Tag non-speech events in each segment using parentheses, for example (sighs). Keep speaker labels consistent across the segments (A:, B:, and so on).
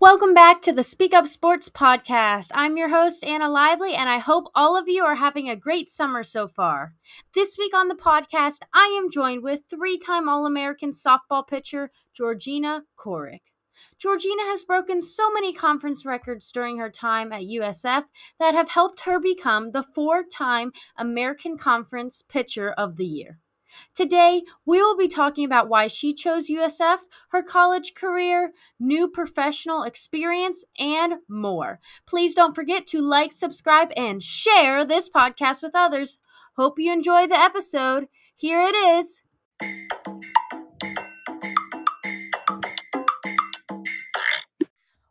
A: Welcome back to the Speak Up Sports podcast. I'm your host, Anna Lively, and I hope all of you are having a great summer so far. This week on the podcast, I am joined with three time All American softball pitcher Georgina Corrick. Georgina has broken so many conference records during her time at USF that have helped her become the four time American Conference Pitcher of the Year. Today, we will be talking about why she chose USF, her college career, new professional experience, and more. Please don't forget to like, subscribe, and share this podcast with others. Hope you enjoy the episode. Here it is.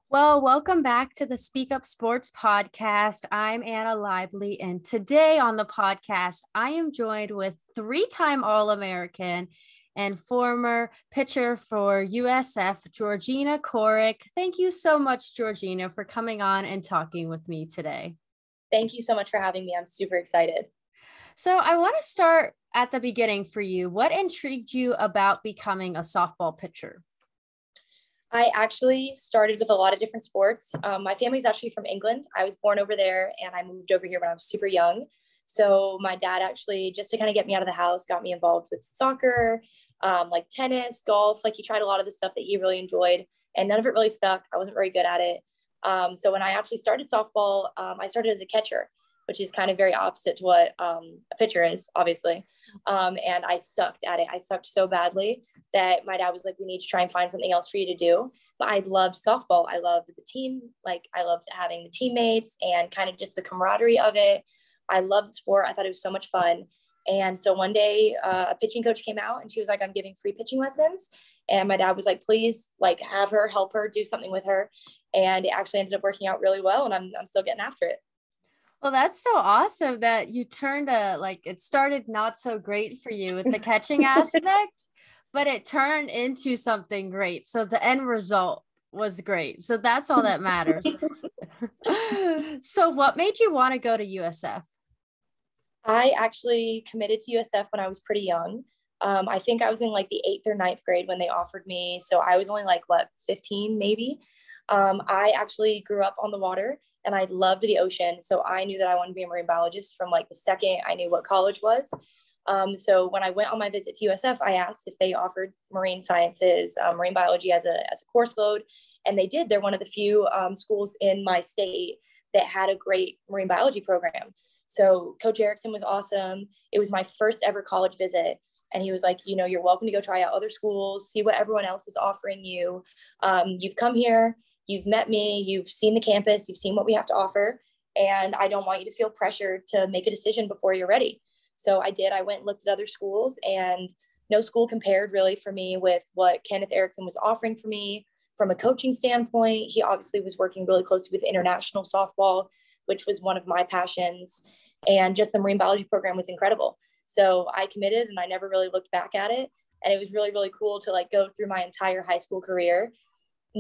A: Well, welcome back to the Speak Up Sports podcast. I'm Anna Lively, and today on the podcast, I am joined with three time All American and former pitcher for USF, Georgina Corrick. Thank you so much, Georgina, for coming on and talking with me today.
B: Thank you so much for having me. I'm super excited.
A: So, I want to start at the beginning for you. What intrigued you about becoming a softball pitcher?
B: I actually started with a lot of different sports. Um, my family's actually from England. I was born over there and I moved over here when I was super young. So my dad actually, just to kind of get me out of the house, got me involved with soccer, um, like tennis, golf. Like he tried a lot of the stuff that he really enjoyed, and none of it really stuck. I wasn't very good at it. Um, so when I actually started softball, um, I started as a catcher which is kind of very opposite to what um, a pitcher is, obviously. Um, and I sucked at it. I sucked so badly that my dad was like, "We need to try and find something else for you to do." But I loved softball. I loved the team. Like I loved having the teammates and kind of just the camaraderie of it. I loved the sport. I thought it was so much fun. And so one day, uh, a pitching coach came out and she was like, "I'm giving free pitching lessons." And my dad was like, "Please, like, have her help her do something with her." And it actually ended up working out really well, and I'm I'm still getting after it.
A: Well, that's so awesome that you turned a like it started not so great for you with the catching (laughs) aspect, but it turned into something great. So the end result was great. So that's all that matters. (laughs) so what made you want to go to USF?
B: I actually committed to USF when I was pretty young. Um, I think I was in like the eighth or ninth grade when they offered me. So I was only like what 15 maybe. Um, I actually grew up on the water and I loved the ocean. So I knew that I wanted to be a marine biologist from like the second I knew what college was. Um, so when I went on my visit to USF, I asked if they offered marine sciences, um, marine biology as a, as a course load. And they did. They're one of the few um, schools in my state that had a great marine biology program. So Coach Eriksen was awesome. It was my first ever college visit. And he was like, you know, you're welcome to go try out other schools, see what everyone else is offering you. Um, you've come here, you've met me, you've seen the campus, you've seen what we have to offer, and I don't want you to feel pressured to make a decision before you're ready. So I did. I went and looked at other schools, and no school compared really for me with what Kenneth Eriksen was offering for me from a coaching standpoint. He obviously was working really closely with international softball, which was one of my passions, and just the marine biology program was incredible. So I committed, and I never really looked back at it. And it was really, really cool to like go through my entire high school career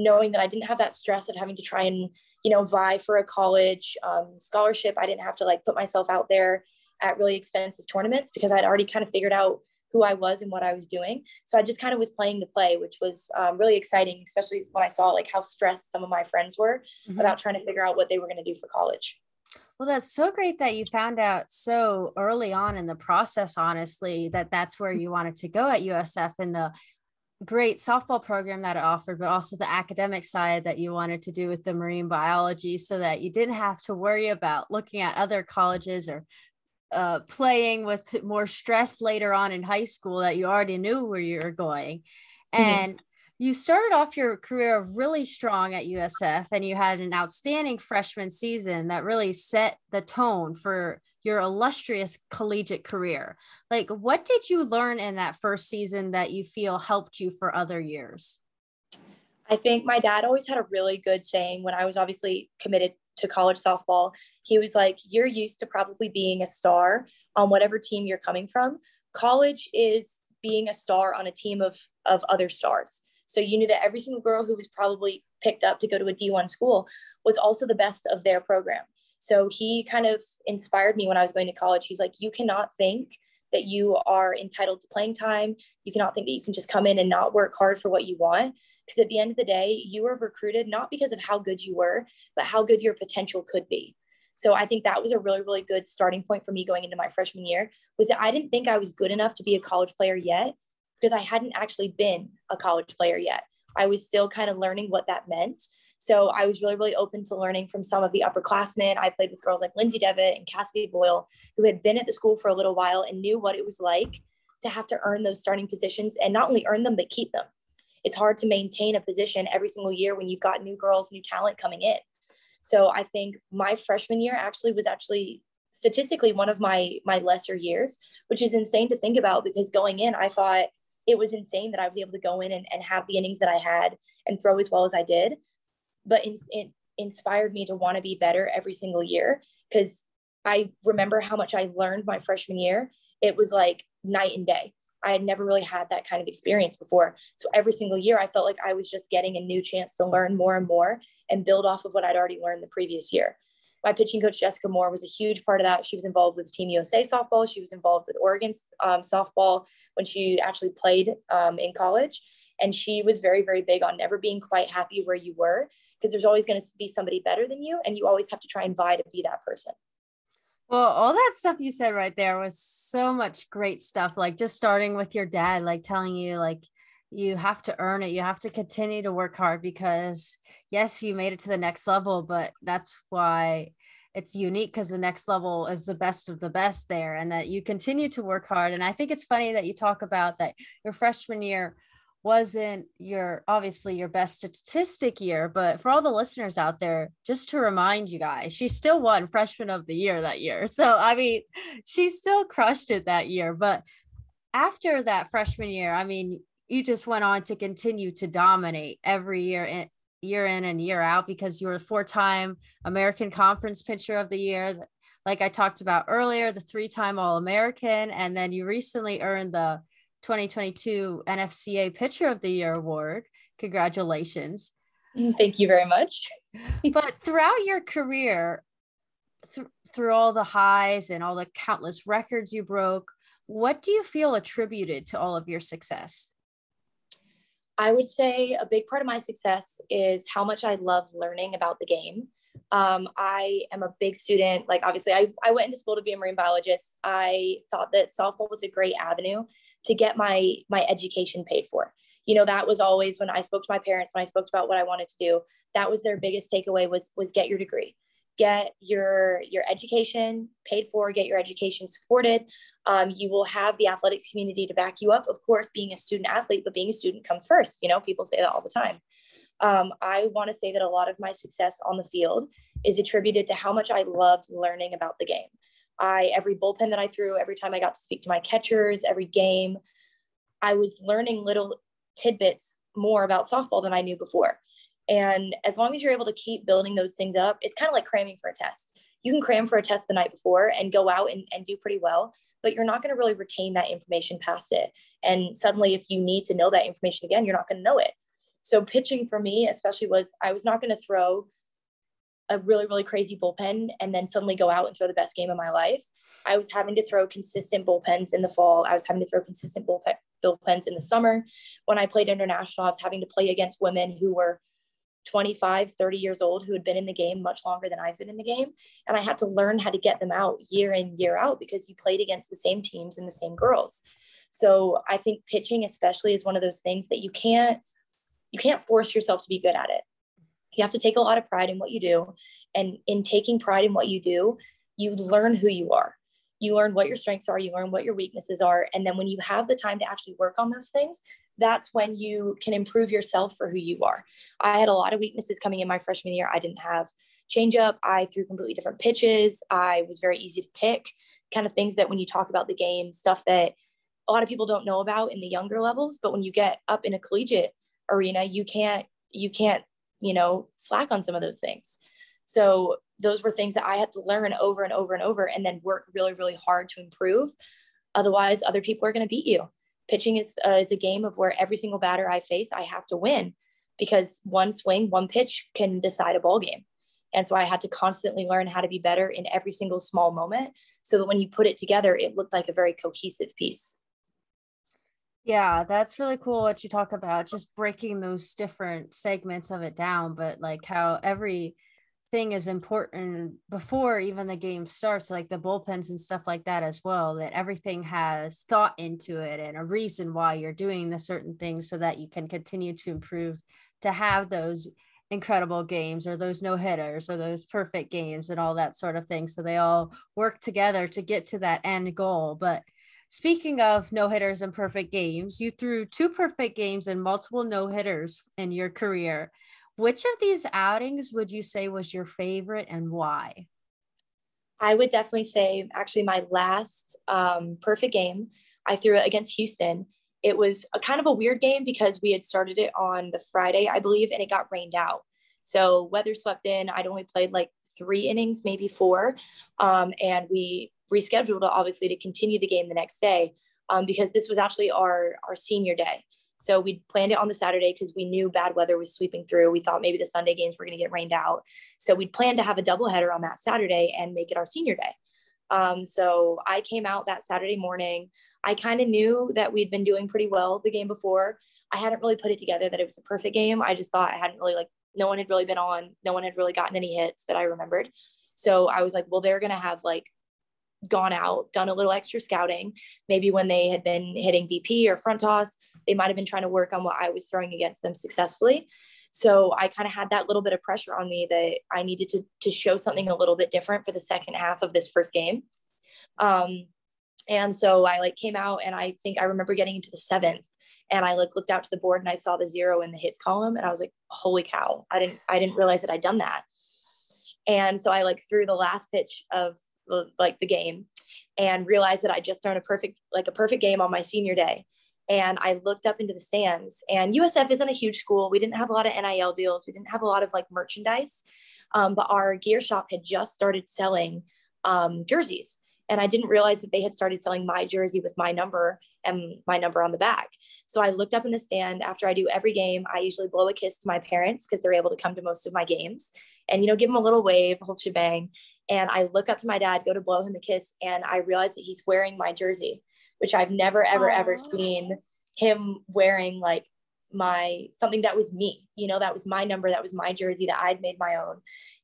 B: knowing that I didn't have that stress of having to try and, you know, vie for a college um, scholarship. I didn't have to like put myself out there at really expensive tournaments because I'd already kind of figured out who I was and what I was doing. So I just kind of was playing the play, which was um, really exciting, especially when I saw like how stressed some of my friends were mm-hmm. about trying to figure out what they were going to do for college.
A: Well, that's so great that you found out so early on in the process, honestly, that that's where you wanted to go at USF and the great softball program that it offered, but also the academic side that you wanted to do with the marine biology so that you didn't have to worry about looking at other colleges or uh, playing with more stress later on in high school that you already knew where you were going. Mm-hmm. And you started off your career really strong at USF and you had an outstanding freshman season that really set the tone for your illustrious collegiate career. Like, what did you learn in that first season that you feel helped you for other years?
B: I think my dad always had a really good saying when I was obviously committed to college softball. He was like, You're used to probably being a star on whatever team you're coming from. College is being a star on a team of, of other stars. So you knew that every single girl who was probably picked up to go to a D1 school was also the best of their program. So he kind of inspired me when I was going to college. He's like, you cannot think that you are entitled to playing time. You cannot think that you can just come in and not work hard for what you want. Because at the end of the day, you were recruited not because of how good you were, but how good your potential could be. So I think that was a really, really good starting point for me going into my freshman year was that I didn't think I was good enough to be a college player yet because I hadn't actually been a college player yet. I was still kind of learning what that meant. So I was really, really open to learning from some of the upperclassmen. I played with girls like Lindsay Devitt and Cassidy Boyle, who had been at the school for a little while and knew what it was like to have to earn those starting positions and not only earn them, but keep them. It's hard to maintain a position every single year when you've got new girls, new talent coming in. So I think my freshman year actually was actually statistically one of my my lesser years, which is insane to think about because going in, I thought it was insane that I was able to go in and, and have the innings that I had and throw as well as I did. But in, it inspired me to want to be better every single year because I remember how much I learned my freshman year. It was like night and day. I had never really had that kind of experience before. So every single year, I felt like I was just getting a new chance to learn more and more and build off of what I'd already learned the previous year. My pitching coach, Jessica Moore, was a huge part of that. She was involved with Team USA softball. She was involved with Oregon um, softball when she actually played um, in college. And she was very, very big on never being quite happy where you were because there's always going to be somebody better than you. And you always have to try and vie to be that person.
A: Well, all that stuff you said right there was so much great stuff. Like just starting with your dad, like telling you, like, you have to earn it. You have to continue to work hard because, yes, you made it to the next level, but that's why it's unique because the next level is the best of the best there and that you continue to work hard. And I think it's funny that you talk about that your freshman year wasn't your obviously your best statistic year, but for all the listeners out there, just to remind you guys, she still won freshman of the year that year. (laughs) So I mean, she still crushed it that year. But after that freshman year, I mean, you just went on to continue to dominate every year in, year in and year out because you were a four-time American Conference Pitcher of the Year. Like I talked about earlier, the three-time All-American, and then you recently earned the 2022 NFCA Pitcher of the Year award. Congratulations.
B: Thank you very much. (laughs)
A: but throughout your career, th- through all the highs and all the countless records you broke, what do you feel attributed to all of your success?
B: I would say a big part of my success is how much I love learning about the game. Um, I am a big student. Like, obviously, I, I went into school to be a marine biologist. I thought that softball was a great avenue to get my my education paid for. You know that was always when i spoke to my parents when i spoke about what i wanted to do that was their biggest takeaway was was get your degree. Get your your education paid for get your education supported. Um, you will have the athletics community to back you up. Of course being a student athlete but being a student comes first. You know people say that all the time. Um, i want to say that a lot of my success on the field is attributed to how much i loved learning about the game I every bullpen that I threw, every time I got to speak to my catchers, every game, I was learning little tidbits more about softball than I knew before. And as long as you're able to keep building those things up, it's kind of like cramming for a test. You can cram for a test the night before and go out and, and do pretty well, but you're not going to really retain that information past it. And suddenly, if you need to know that information again, you're not going to know it. So, pitching for me, especially, was I was not going to throw a really, really crazy bullpen and then suddenly go out and throw the best game of my life. I was having to throw consistent bullpens in the fall. I was having to throw consistent bullpen, bullpens in the summer. When I played international, I was having to play against women who were 25, 30 years old who had been in the game much longer than I've been in the game. And I had to learn how to get them out year in, year out because you played against the same teams and the same girls. So I think pitching especially is one of those things that you can't you can't force yourself to be good at it. You have to take a lot of pride in what you do. And in taking pride in what you do, you learn who you are. You learn what your strengths are, you learn what your weaknesses are. And then when you have the time to actually work on those things, that's when you can improve yourself for who you are. I had a lot of weaknesses coming in my freshman year. I didn't have changeup. I threw completely different pitches. I was very easy to pick, kind of things that when you talk about the game, stuff that a lot of people don't know about in the younger levels. But when you get up in a collegiate arena, you can't you can't you know, slack on some of those things. So those were things that I had to learn over and over and over and then work really, really hard to improve. Otherwise, other people are going to beat you. Pitching is, uh, is a game of where every single batter I face, I have to win because one swing, one pitch can decide a ball game. And so I had to constantly learn how to be better in every single small moment so that when you put it together, it looked like a very cohesive piece.
A: Yeah, that's really cool what you talk about, just breaking those different segments of it down, but like how every thing is important before even the game starts, like the bullpens and stuff like that as well, that everything has thought into it and a reason why you're doing the certain things so that you can continue to improve to have those incredible games or those no hitters or those perfect games and all that sort of thing. So they all work together to get to that end goal. But Speaking of no hitters and perfect games, you threw two perfect games and multiple no hitters in your career. Which of these outings would you say was your favorite and why?
B: I would definitely say actually my last um, perfect game, I threw it against Houston. It was a kind of a weird game because we had started it on the Friday, I believe, and it got rained out. So weather swept in. I'd only played like three innings, maybe four. Um, and we rescheduled obviously to continue the game the next day um, because this was actually our our senior day. So we planned it on the Saturday because we knew bad weather was sweeping through. We thought maybe the Sunday games were going to get rained out. So we planned to have a doubleheader on that Saturday and make it our senior day. Um, so I came out that Saturday morning. I kind of knew that we'd been doing pretty well the game before. I hadn't really put it together that it was a perfect game. I just thought I hadn't really like no one had really been on, no one had really gotten any hits that I remembered. So I was like, well, they're gonna have like gone out, done a little extra scouting. Maybe when they had been hitting BP or front toss, they might have been trying to work on what I was throwing against them successfully. So I kind of had that little bit of pressure on me that I needed to, to show something a little bit different for the second half of this first game. Um, and so I like came out and I think I remember getting into the seventh and I like looked out to the board and I saw the zero in the hits column and I was like, holy cow, I didn't, I didn't realize that I'd done that. And so I like threw the last pitch of like the game and realized that I just thrown a perfect like a perfect game on my senior day. And I looked up into the stands and USF isn't a huge school. We didn't have a lot of NIL deals. We didn't have a lot of like merchandise. Um, but our gear shop had just started selling um, jerseys. And I didn't realize that they had started selling my jersey with my number and my number on the back. So I looked up in the stand after I do every game. I usually blow a kiss to my parents because they're able to come to most of my games and, you know, give them a little wave, whole shebang. And I look up to my dad, go to blow him a kiss, and I realize that he's wearing my jersey, which I've never, ever, Aww. ever seen him wearing like my something that was me you know that was my number that was my jersey that i'd made my own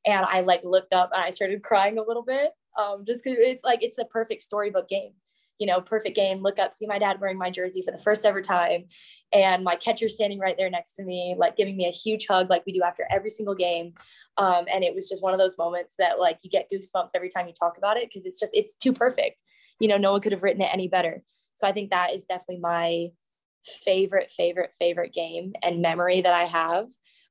B: and i like looked up and i started crying a little bit um, just because it's like it's the perfect storybook game you know perfect game look up see my dad wearing my jersey for the first ever time. And my catcher standing right there next to me like giving me a huge hug like we do after every single game. Um, and it was just one of those moments that like you get goosebumps every time you talk about it because it's just it's too perfect. You know no one could have written it any better. So i think that is definitely my favorite favorite favorite game and memory that i have.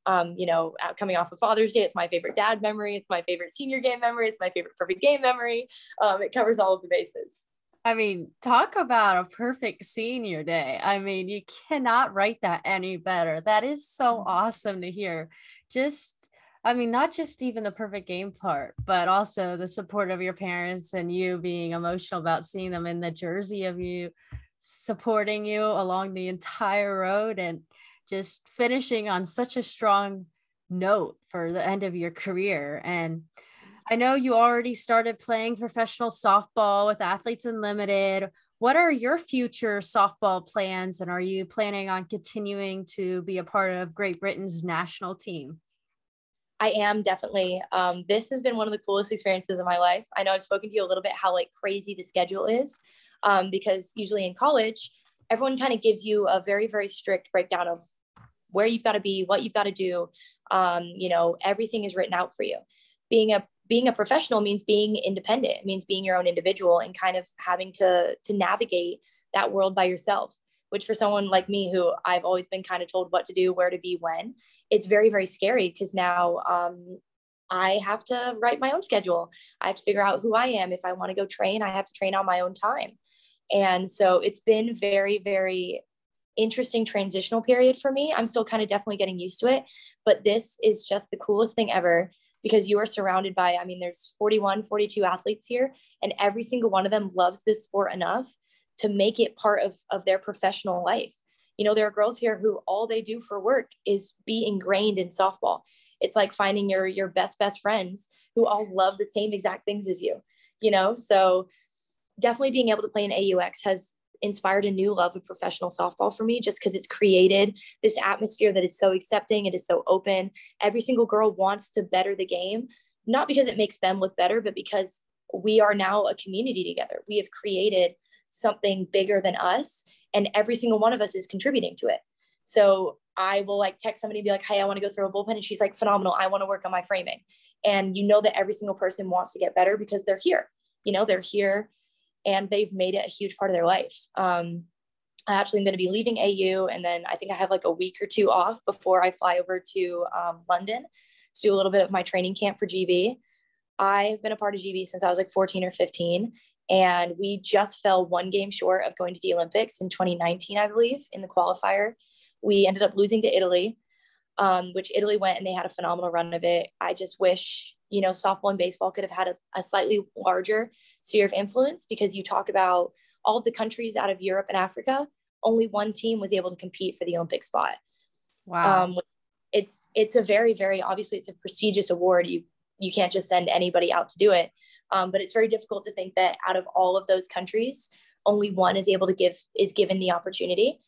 B: Um, you know coming off of father's day it's my favorite dad memory it's my favorite senior game memory it's my favorite perfect game memory. Um, it covers all of the bases
A: I mean, talk about a perfect senior day. I mean, you cannot write that any better. That is so mm-hmm. awesome to hear. Just I mean, not just even the perfect game part, but also the support of your parents and you being emotional about seeing them in the jersey of you supporting you along the entire road and just finishing on such a strong note for the end of your career. And I know you already started playing professional softball with Athletes Unlimited. What are your future softball plans? And are you planning on continuing to be a part of Great Britain's national team?
B: I am definitely. Um, this has been one of the coolest experiences of my life. I know I've spoken to you a little bit how like crazy the schedule is, um, because usually in college, everyone kind of gives you a very very strict breakdown of where you've got to be, what you've got to do. Um, you know, everything is written out for you. Being a being a professional means being independent. It means being your own individual and kind of having to to navigate that world by yourself which for someone like me who I've always been kind of told what to do, where to be, when, it's very, very scary because now um, I have to write my own schedule. I have to figure out who I am. If I want to go train, I have to train on my own time. And so it's been very, very interesting transitional period for me. I'm still kind of definitely getting used to it, but this is just the coolest thing ever because you are surrounded by, I mean, there's 41, 42 athletes here, and every single one of them loves this sport enough to make it part of, of their professional life You know, there are girls here who all they do for work is be ingrained in softball. It's like finding your your best best friends who all love the same exact things as you. You know, so definitely being able to play in AUX has inspired a new love of professional softball for me just because it's created this atmosphere that is so accepting it is so open. Every single girl wants to better the game not because it makes them look better but because we are now a community together. We have created something bigger than us and every single one of us is contributing to it. So i will like text somebody and be like hey i want to go throw a bullpen and she's like phenomenal i want to work on my framing. And you know that every single person wants to get better because they're here. You know they're here and they've made it a huge part of their life. Um, I actually am going to be leaving AU, and then I think I have like a week or two off before I fly over to um, London to do a little bit of my training camp for GB. I've been a part of GB since I was like 14 or 15, and we just fell one game short of going to the Olympics in 2019, I believe, in the qualifier. We ended up losing to Italy, um, which Italy went and they had a phenomenal run of it. I just wish you know, softball and baseball could have had a, a slightly larger sphere of influence because you talk about all of the countries out of Europe and Africa, only one team was able to compete for the Olympic spot.
A: Wow. Um,
B: it's it's a very very obviously it's a prestigious award. You you can't just send anybody out to do it. Um, but it's very difficult to think that out of all of those countries, only one is able to give is given the opportunity.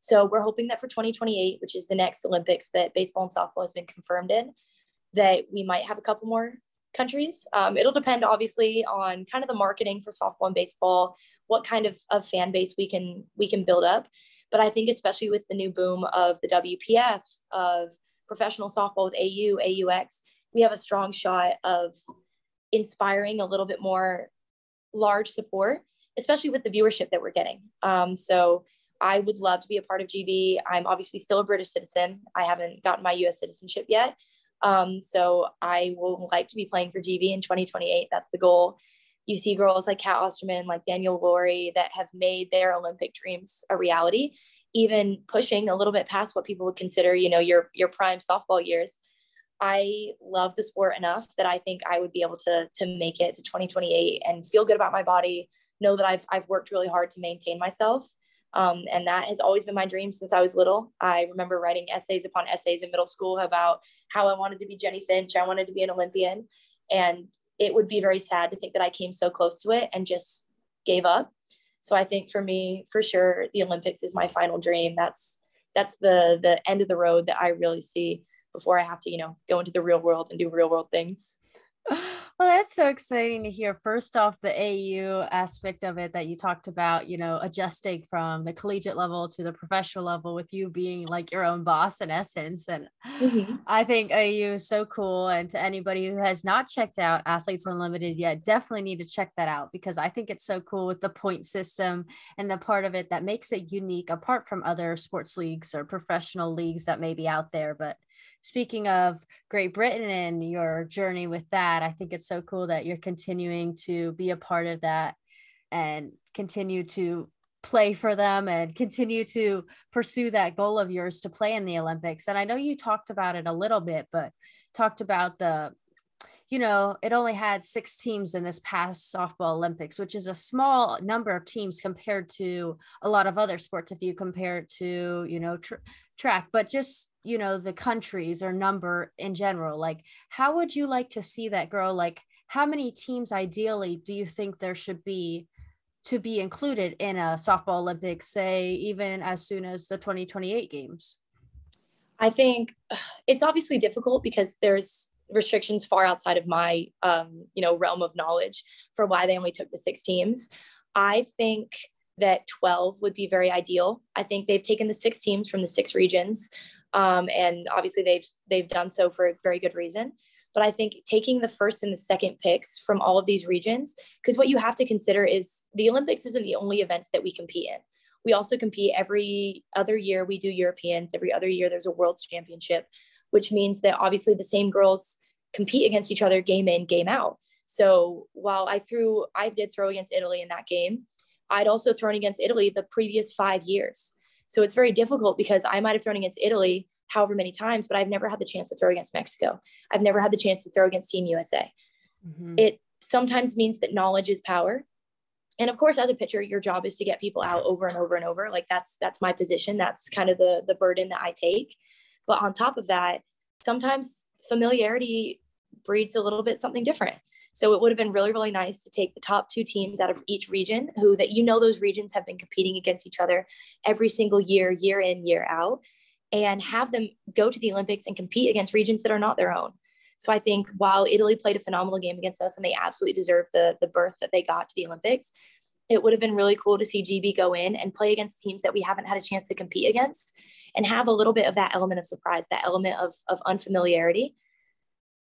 B: So we're hoping that for 2028, which is the next Olympics that baseball and softball has been confirmed in, that we might have a couple more countries. Um, it'll depend obviously on kind of the marketing for softball and baseball, what kind of, of fan base we can we can build up. But I think especially with the new boom of the WPF, of professional softball with AU, AUX, we have a strong shot of inspiring a little bit more large support, especially with the viewership that we're getting. Um, so I would love to be a part of GB. I'm obviously still a British citizen. I haven't gotten my US citizenship yet, um, so I will like to be playing for GB in 2028. That's the goal. You see girls like Cat Osterman, like Danielle Lawrie that have made their Olympic dreams a reality, even pushing a little bit past what people would consider, you know, your your prime softball years. I love the sport enough that I think I would be able to to make it to 2028 and feel good about my body, know that I've I've worked really hard to maintain myself um, and that has always been my dream since I was little. I remember writing essays upon essays in middle school about how I wanted to be Jennie Finch. I wanted to be an Olympian. And it would be very sad to think that I came so close to it and just gave up. So I think for me, for sure, the Olympics is my final dream. That's that's the the end of the road that I really see before I have to, you know, go into the real world and do real world things.
A: Well, that's so exciting to hear. First off, the AU aspect of it that you talked about, you know, adjusting from the collegiate level to the professional level with you being like your own boss in essence. And mm-hmm. I think AU is so cool. And to anybody who has not checked out Athletes Unlimited yet, definitely need to check that out because I think it's so cool with the point system and the part of it that makes it unique apart from other sports leagues or professional leagues that may be out there. But speaking of Great Britain and your journey with that, I think it's so cool that you're continuing to be a part of that and continue to play for them and continue to pursue that goal of yours to play in the Olympics. And I know you talked about it a little bit, but talked about the you know, it only had six teams in this past softball Olympics, which is a small number of teams compared to a lot of other sports. If you compare it to, you know, tr- track, but just, you know, the countries or number in general, like, how would you like to see that grow? Like, how many teams ideally do you think there should be to be included in a softball Olympics, say, even as soon as the 2028 games?
B: I think (sighs) it's obviously difficult because there's restrictions far outside of my um, you know realm of knowledge for why they only took the six teams. I think that 12 would be very ideal. I think they've taken the six teams from the six regions um, and obviously they've they've done so for a very good reason. But i think taking the first and the second picks from all of these regions because what you have to consider is the olympics isn't the only events that we compete in. We also compete every other year we do europeans every other year there's a world's championship which means that obviously the same girls compete against each other game in, game out. So while I threw, I did throw against Italy in that game, I'd also thrown against Italy the previous five years. So it's very difficult because I might have thrown against Italy however many times, but I've never had the chance to throw against Mexico. I've never had the chance to throw against Team USA. Mm-hmm. It sometimes means that knowledge is power. and of course as a pitcher your job is to get people out over and over and over like that's that's my position that's kind of the the burden that i take but on top of that sometimes familiarity breeds a little bit something different. So it would have been really really nice to take the top two teams out of each region who that you know those regions have been competing against each other every single year year in year out and have them go to the olympics and compete against regions that are not their own. So I think while Italy played a phenomenal game against us and they absolutely deserve the, the berth that they got to the Olympics, it would have been really cool to see GB go in and play against teams that we haven't had a chance to compete against and have a little bit of that element of surprise, that element of, of unfamiliarity.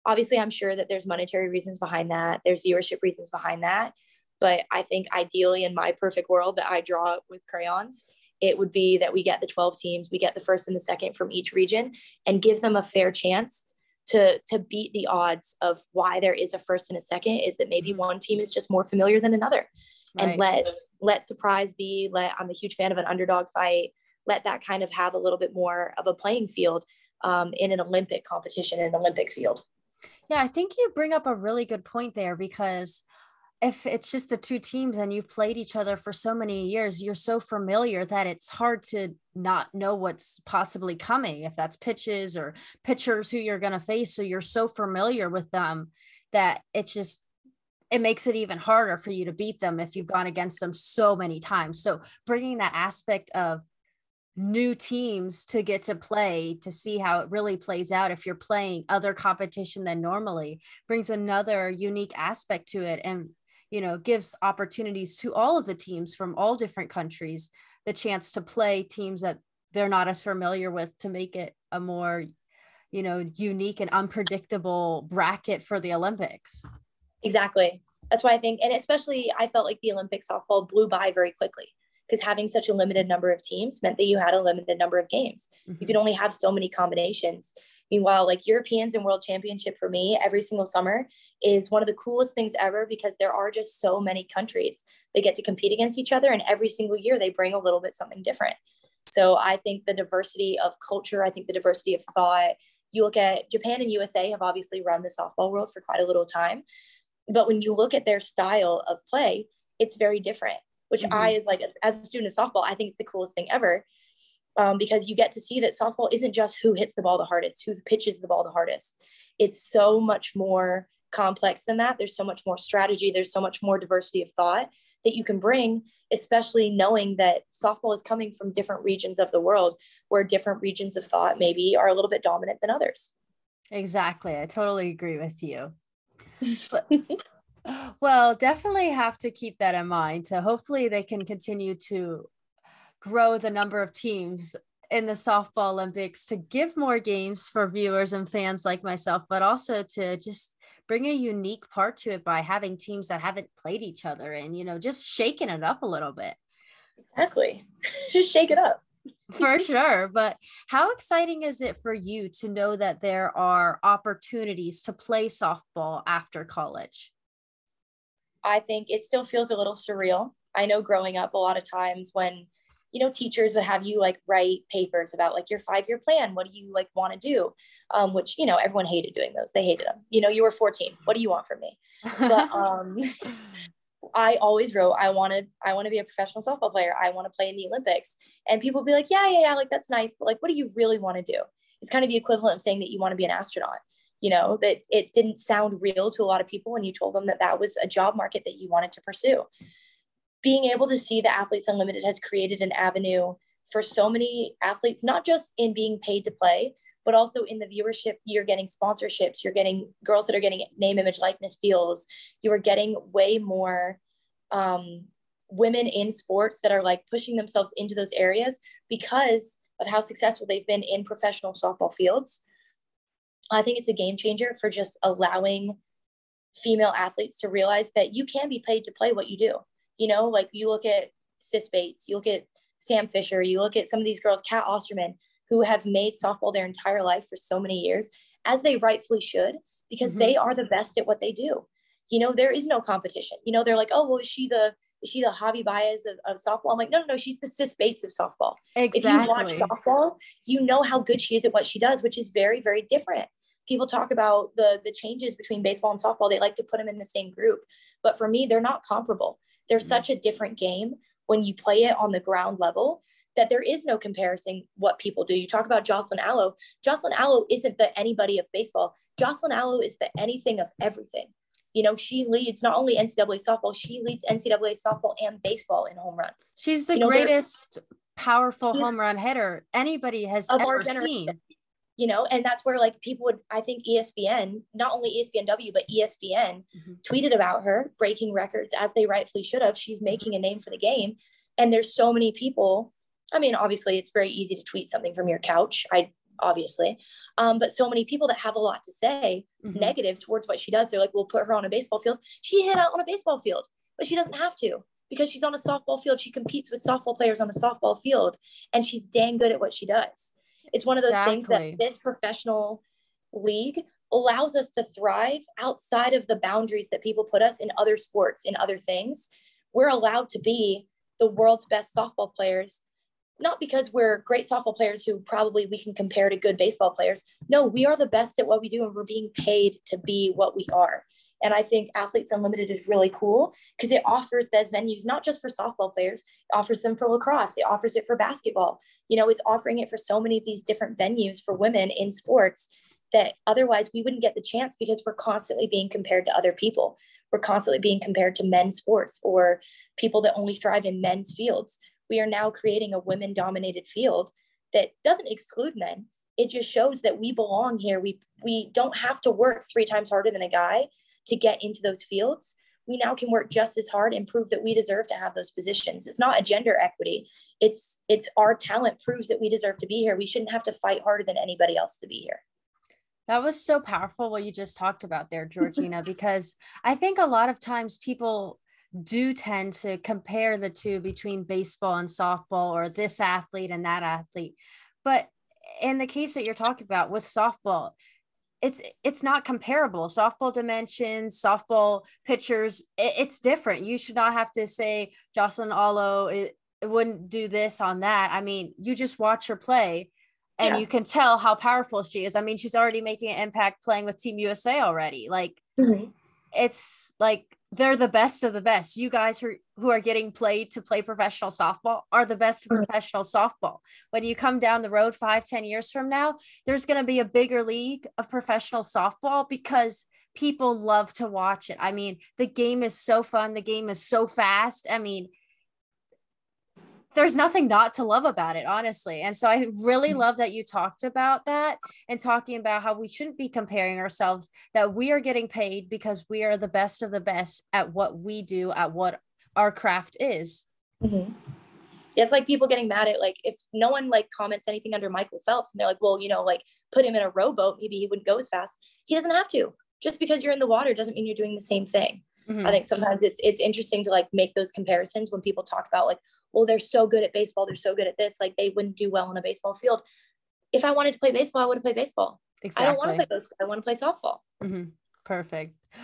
B: Obviously, I'm sure that there's monetary reasons behind that, there's viewership reasons behind that. But I think ideally, in my perfect world that I draw with crayons, it would be that we get the 12 teams, we get the first and the second from each region and give them a fair chance to to beat the odds of why there is a first and a second is that maybe mm-hmm. one team is just more familiar than another right. and let let surprise be let i'm a huge fan of an underdog fight let that kind of have a little bit more of a playing field um, in an olympic competition in an olympic field
A: yeah i think you bring up a really good point there because if it's just the two teams and you've played each other for so many years, you're so familiar that it's hard to not know what's possibly coming. If that's pitches or pitchers who you're going to face, so you're so familiar with them that it's just it makes it even harder for you to beat them if you've gone against them so many times. So bringing that aspect of new teams to get to play to see how it really plays out if you're playing other competition than normally brings another unique aspect to it and you know gives opportunities to all of the teams from all different countries the chance to play teams that they're not as familiar with to make it a more you know unique and unpredictable bracket for the olympics.
B: Exactly. That's why i think and especially i felt like the olympic softball blew by very quickly because having such a limited number of teams meant that you had a limited number of games mm-hmm. you could only have so many combinations Meanwhile, like Europeans and World Championship for me every single summer is one of the coolest things ever because there are just so many countries. They get to compete against each other, and every single year they bring a little bit something different. So I think the diversity of culture, I think the diversity of thought. You look at Japan and USA have obviously run the softball world for quite a little time. But when you look at their style of play, it's very different, which mm-hmm. I, as like as, as a student of softball, I think it's the coolest thing ever um, because you get to see that softball isn't just who hits the ball the hardest, who pitches the ball the hardest. It's so much more complex than that. There's so much more strategy, there's so much more diversity of thought that you can bring, especially knowing that softball is coming from different regions of the world where different regions of thought maybe are a little bit dominant than others.
A: Exactly. I totally agree with you. (laughs) Well, definitely have to keep that in mind. So hopefully they can continue to grow the number of teams in the softball Olympics to give more games for viewers and fans like myself, but also to just bring a unique part to it by having teams that haven't played each other and, you know, just shaking it up a little bit.
B: Exactly. (laughs) just shake it up.
A: for (laughs) sure. But how exciting is it for you to know that there are opportunities to play softball after college?
B: I think it still feels a little surreal. I know growing up, a lot of times when you know teachers would have you like write papers about like your five year plan. What do you like want to do? Um, which you know everyone hated doing those. They hated them you know you were 14 what do you want from me? But (laughs) um, i always wrote i wanted i want to be a professional softball player. I want to play in the olympics. And people would be like yeah yeah yeah like that's nice but like what do you really want to do? It's kind of the equivalent of saying that you want to be an astronaut you know that it didn't sound real to a lot of people when you told them that that was a job market that you wanted to pursue being able to see that Athletes Unlimited has created an avenue for so many athletes, not just in being paid to play, but also in the viewership. You're getting sponsorships, you're getting girls that are getting name, image, likeness deals. You are getting way more um, women in sports that are like pushing themselves into those areas because of how successful they've been in professional softball fields. I think it's a game changer for just allowing female athletes to realize that you can be paid to play what you do. You know, like you look at Sis Bates, you look at Sam Fisher, you look at some of these girls, Cat Osterman, who have made softball their entire life for so many years, as they rightfully should, because mm-hmm. they are the best at what they do. You know, there is no competition. You know, they're like, oh, well, is she the is she the Javy Baez of, of softball? I'm like, no, no, no, she's the Sis Bates of softball. Exactly. If you watch softball, you know how good she is at what she does, which is very, very different. People talk about the the changes between baseball and softball. They like to put them in the same group, but for me, they're not comparable There's mm-hmm. such a different game when you play it on the ground level that there is no comparison what people do. You talk about Jocelyn Alo. Jocelyn Alo isn't the anybody of baseball. Jocelyn Alo is the anything of everything. You know, she leads not only NCAA softball, she leads NCAA softball and baseball in home runs.
A: She's the
B: you know,
A: greatest powerful home run hitter anybody has ever seen.
B: You know, and that's where like people would, I think ESPN, not only ESPNW, but ESPN mm-hmm. tweeted about her breaking records as they rightfully should have. She's mm-hmm. making a name for the game. And there's so many people. I mean, obviously, it's very easy to tweet something from your couch. I obviously. Um, but so many people that have a lot to say mm-hmm. negative towards what she does, they're like, we'll put her on a baseball field. She hit out on a baseball field, but she doesn't have to because she's on a softball field. She competes with softball players on a softball field and she's dang good at what she does. It's one of those exactly. things that this professional league allows us to thrive outside of the boundaries that people put us in other sports, in other things. We're allowed to be the world's best softball players not because we're great softball players who probably we can compare to good baseball players. No, we are the best at what we do and we're being paid to be what we are. And I think Athletes Unlimited is really cool because it offers those venues, not just for softball players, it offers them for lacrosse, it offers it for basketball. You know, it's offering it for so many of these different venues for women in sports that otherwise we wouldn't get the chance because we're constantly being compared to other people. We're constantly being compared to men's sports or people that only thrive in men's fields we are now creating a women dominated field that doesn't exclude men. It just shows that we belong here. We we don't have to work three times harder than a guy to get into those fields. We now can work just as hard and prove that we deserve to have those positions. It's not a gender equity. It's it's our talent proves that we deserve to be here. We shouldn't have to fight harder than anybody else to be here.
A: That was so powerful what you just talked about there georgina (laughs) because i think a lot of times people do tend to compare the two between baseball and softball or this athlete and that athlete. But in the case that you're talking about with softball, it's it's not comparable. Softball dimensions, softball pitchers, it, it's different. You should not have to say Jocelyn Alo it, it wouldn't do this on that. I mean, you just watch her play and yeah. you can tell how powerful she is. I mean, she's already making an impact playing with Team USA already. Like mm-hmm. it's like they're the best of the best. You guys who, who are getting played to play professional softball are the best of mm. professional softball. When you come down the road five, ten years from now, there's going to be a bigger league of professional softball because people love to watch it. I mean, the game is so fun. The game is so fast. I mean, there's nothing not to love about it, honestly. And so I really mm-hmm. love that you talked about that and talking about how we shouldn't be comparing ourselves, that we are getting paid because we are the best of the best at what we do, at what our craft is.
B: Mm-hmm. It's like people getting mad at like if no one like comments anything under Michael Phelps and they're like, well, you know, like put him in a rowboat, maybe he wouldn't go as fast. He doesn't have to. Just because you're in the water doesn't mean you're doing the same thing. Mm-hmm. I think sometimes it's it's interesting to like make those comparisons when people talk about like, well, they're so good at baseball, they're so good at this, like they wouldn't do well on a baseball field. If I wanted to play baseball, I would have played baseball. Exactly. I don't want to play baseball. I want to play softball.
A: Mm-hmm. Perfect. (gasps)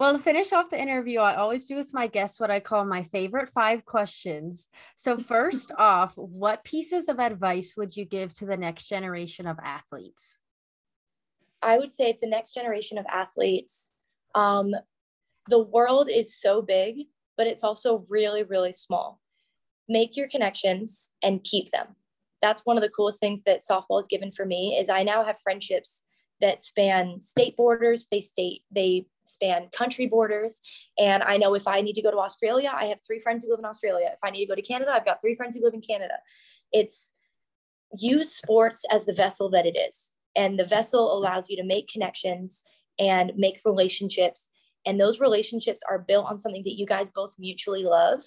A: Well, to finish off the interview, I always do with my guests what I call my favorite five questions. So, (laughs) first off, what pieces of advice would you give to the next generation of athletes?
B: I would say, the next generation of athletes, um, the world is so big, but it's also really, really small. Make your connections and keep them. That's one of the coolest things that softball has given for me is I now have friendships that span state borders, they state they span country borders. And I know if I need to go to Australia, I have three friends who live in Australia. If I need to go to Canada, I've got three friends who live in Canada. It's use sports as the vessel that it is. And the vessel allows you to make connections and make relationships and those relationships are built on something that you guys both mutually love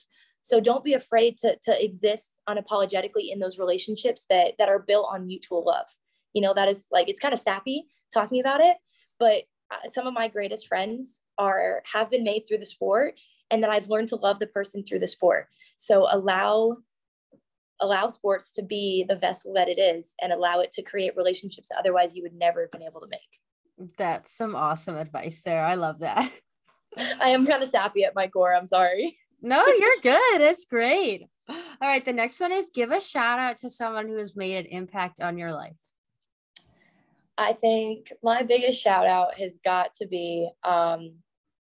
B: so don't be afraid to, to exist unapologetically in those relationships that that are built on mutual love. You know that is like it's kind of sappy talking about it but uh, some of my greatest friends are have been made through the sport and then i've learned to love the person through the sport. So allow allow sports to be the vessel that it is and allow it to create relationships that otherwise you would never have been able to make.
A: That's some awesome advice there. I love that.
B: I am kind of sappy at my core. I'm sorry.
A: No, (laughs) you're good. It's great. All right. The next one is give a shout out to someone who has made an impact on your life.
B: I think my biggest shout out has got to be um,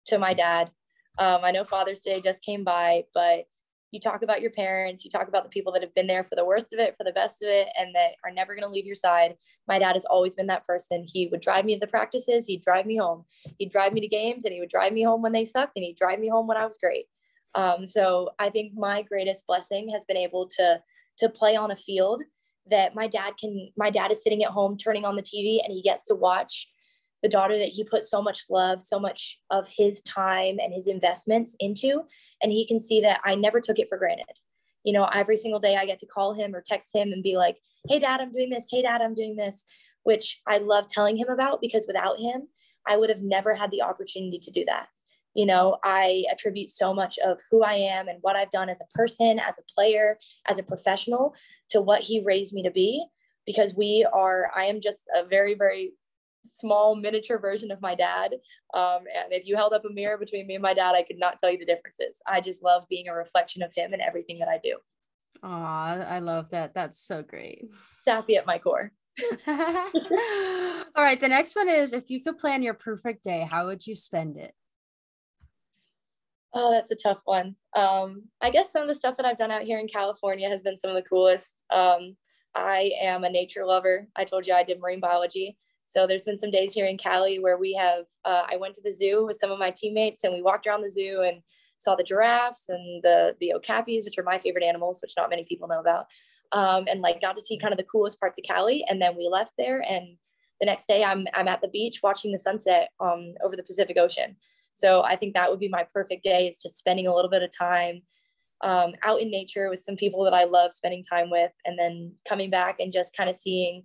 B: to my dad. Um, I know Father's Day just came by, but you talk about your parents, you talk about the people that have been there for the worst of it, for the best of it, and that are never going to leave your side. My dad has always been that person. He would drive me to the practices, he'd drive me home, he'd drive me to games, and he would drive me home when they sucked, and he'd drive me home when I was great. Um, so I think my greatest blessing has been able to to play on a field that my dad can. My dad is sitting at home turning on the TV, and he gets to watch the daughter that he put so much love, so much of his time and his investments into. And he can see that I never took it for granted. You know, every single day I get to call him or text him and be like, hey, dad, I'm doing this. Hey, dad, I'm doing this, which I love telling him about because without him, I would have never had the opportunity to do that. You know, I attribute so much of who I am and what I've done as a person, as a player, as a professional to what he raised me to be because we are, I am just a very, very small miniature version of my dad. Um, and if you held up a mirror between me and my dad, I could not tell you the differences. I just love being a reflection of him and everything that I do.
A: Aw, I love that. That's so great.
B: Sappy at my core. (laughs)
A: All right. The next one is if you could plan your perfect day, how would you spend it?
B: Oh, that's a tough one. Um, I guess some of the stuff that I've done out here in California has been some of the coolest. Um, I am a nature lover. I told you I did marine biology. So there's been some days here in Cali where we have, uh, I went to the zoo with some of my teammates and we walked around the zoo and saw the giraffes and the, the okapis, which are my favorite animals, which not many people know about. Um, and like got to see kind of the coolest parts of Cali. And then we left there and the next day I'm, I'm at the beach watching the sunset um, over the Pacific Ocean. So I think that would be my perfect day is just spending a little bit of time um, out in nature with some people that I love spending time with, and then coming back and just kind of seeing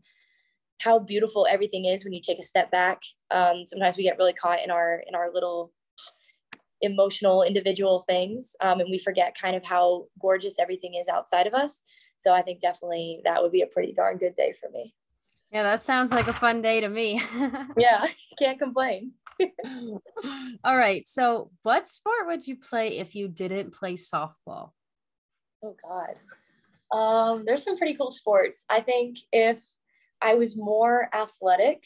B: how beautiful everything is when you take a step back. Um, sometimes we get really caught in our in our little emotional individual things, um, and we forget kind of how gorgeous everything is outside of us. So I think definitely that would be a pretty darn good day for me.
A: Yeah, that sounds like a fun day to me. (laughs)
B: yeah, (laughs) can't complain. (laughs)
A: All right. So, what sport would you play if you didn't play softball?
B: Oh God. Um, there's some pretty cool sports. I think if I was more athletic,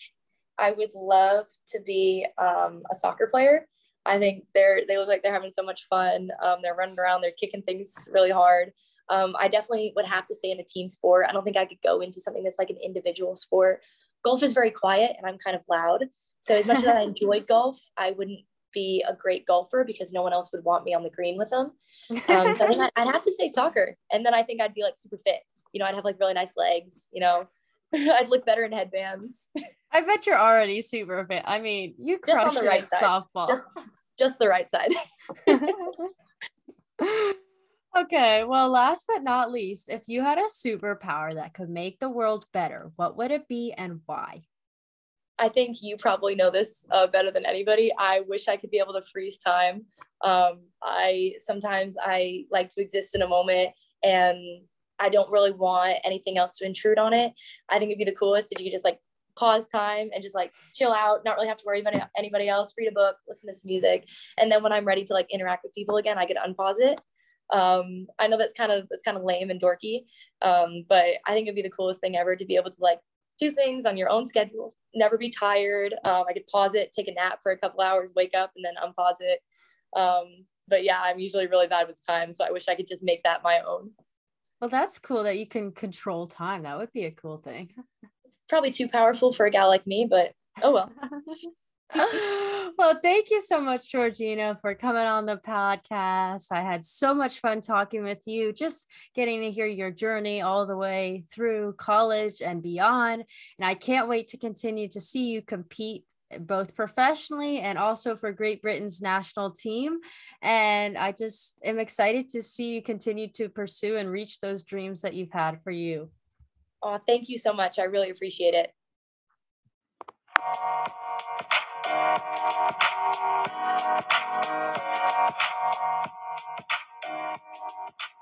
B: I would love to be um, a soccer player. I think they're they look like they're having so much fun. Um, they're running around, they're kicking things really hard. Um, I definitely would have to stay in a team sport. I don't think I could go into something that's like an individual sport. Golf is very quiet, and I'm kind of loud. So as much as I enjoy golf, I wouldn't be a great golfer because no one else would want me on the green with them. Um, so I think I'd have to say soccer, and then I think I'd be like super fit. You know, I'd have like really nice legs. You know, (laughs) I'd look better in headbands.
A: I bet you're already super fit. I mean, you crush the right softball.
B: Just, just the right side. (laughs) (laughs)
A: okay, well, last but not least, if you had a superpower that could make the world better, what would it be and why?
B: I think you probably know this uh, better than anybody. I wish I could be able to freeze time. Um, I sometimes I like to exist in a moment and I don't really want anything else to intrude on it. I think it'd be the coolest if you could just like pause time and just like chill out, not really have to worry about anybody else, read a book, listen to some music. And then when I'm ready to like interact with people again, I could unpause it. Um, I know that's kind of that's kind of lame and dorky, um, but I think it'd be the coolest thing ever to be able to like do things on your own schedule, never be tired. Um, I could pause it, take a nap for a couple hours, wake up, and then unpause it. Um, but yeah, I'm usually really bad with time, so I wish I could just make that my own.
A: Well, that's cool that you can control time. That would be a cool thing.
B: It's probably too powerful for a gal like me, but oh well. (laughs) (laughs)
A: well, thank you so much, Georgina, for coming on the podcast. I had so much fun talking with you, just getting to hear your journey all the way through college and beyond. And I can't wait to continue to see you compete both professionally and also for Great Britain's national team. And I just am excited to see you continue to pursue and reach those dreams that you've had for you.
B: Oh, thank you so much. I really appreciate it. Thank you.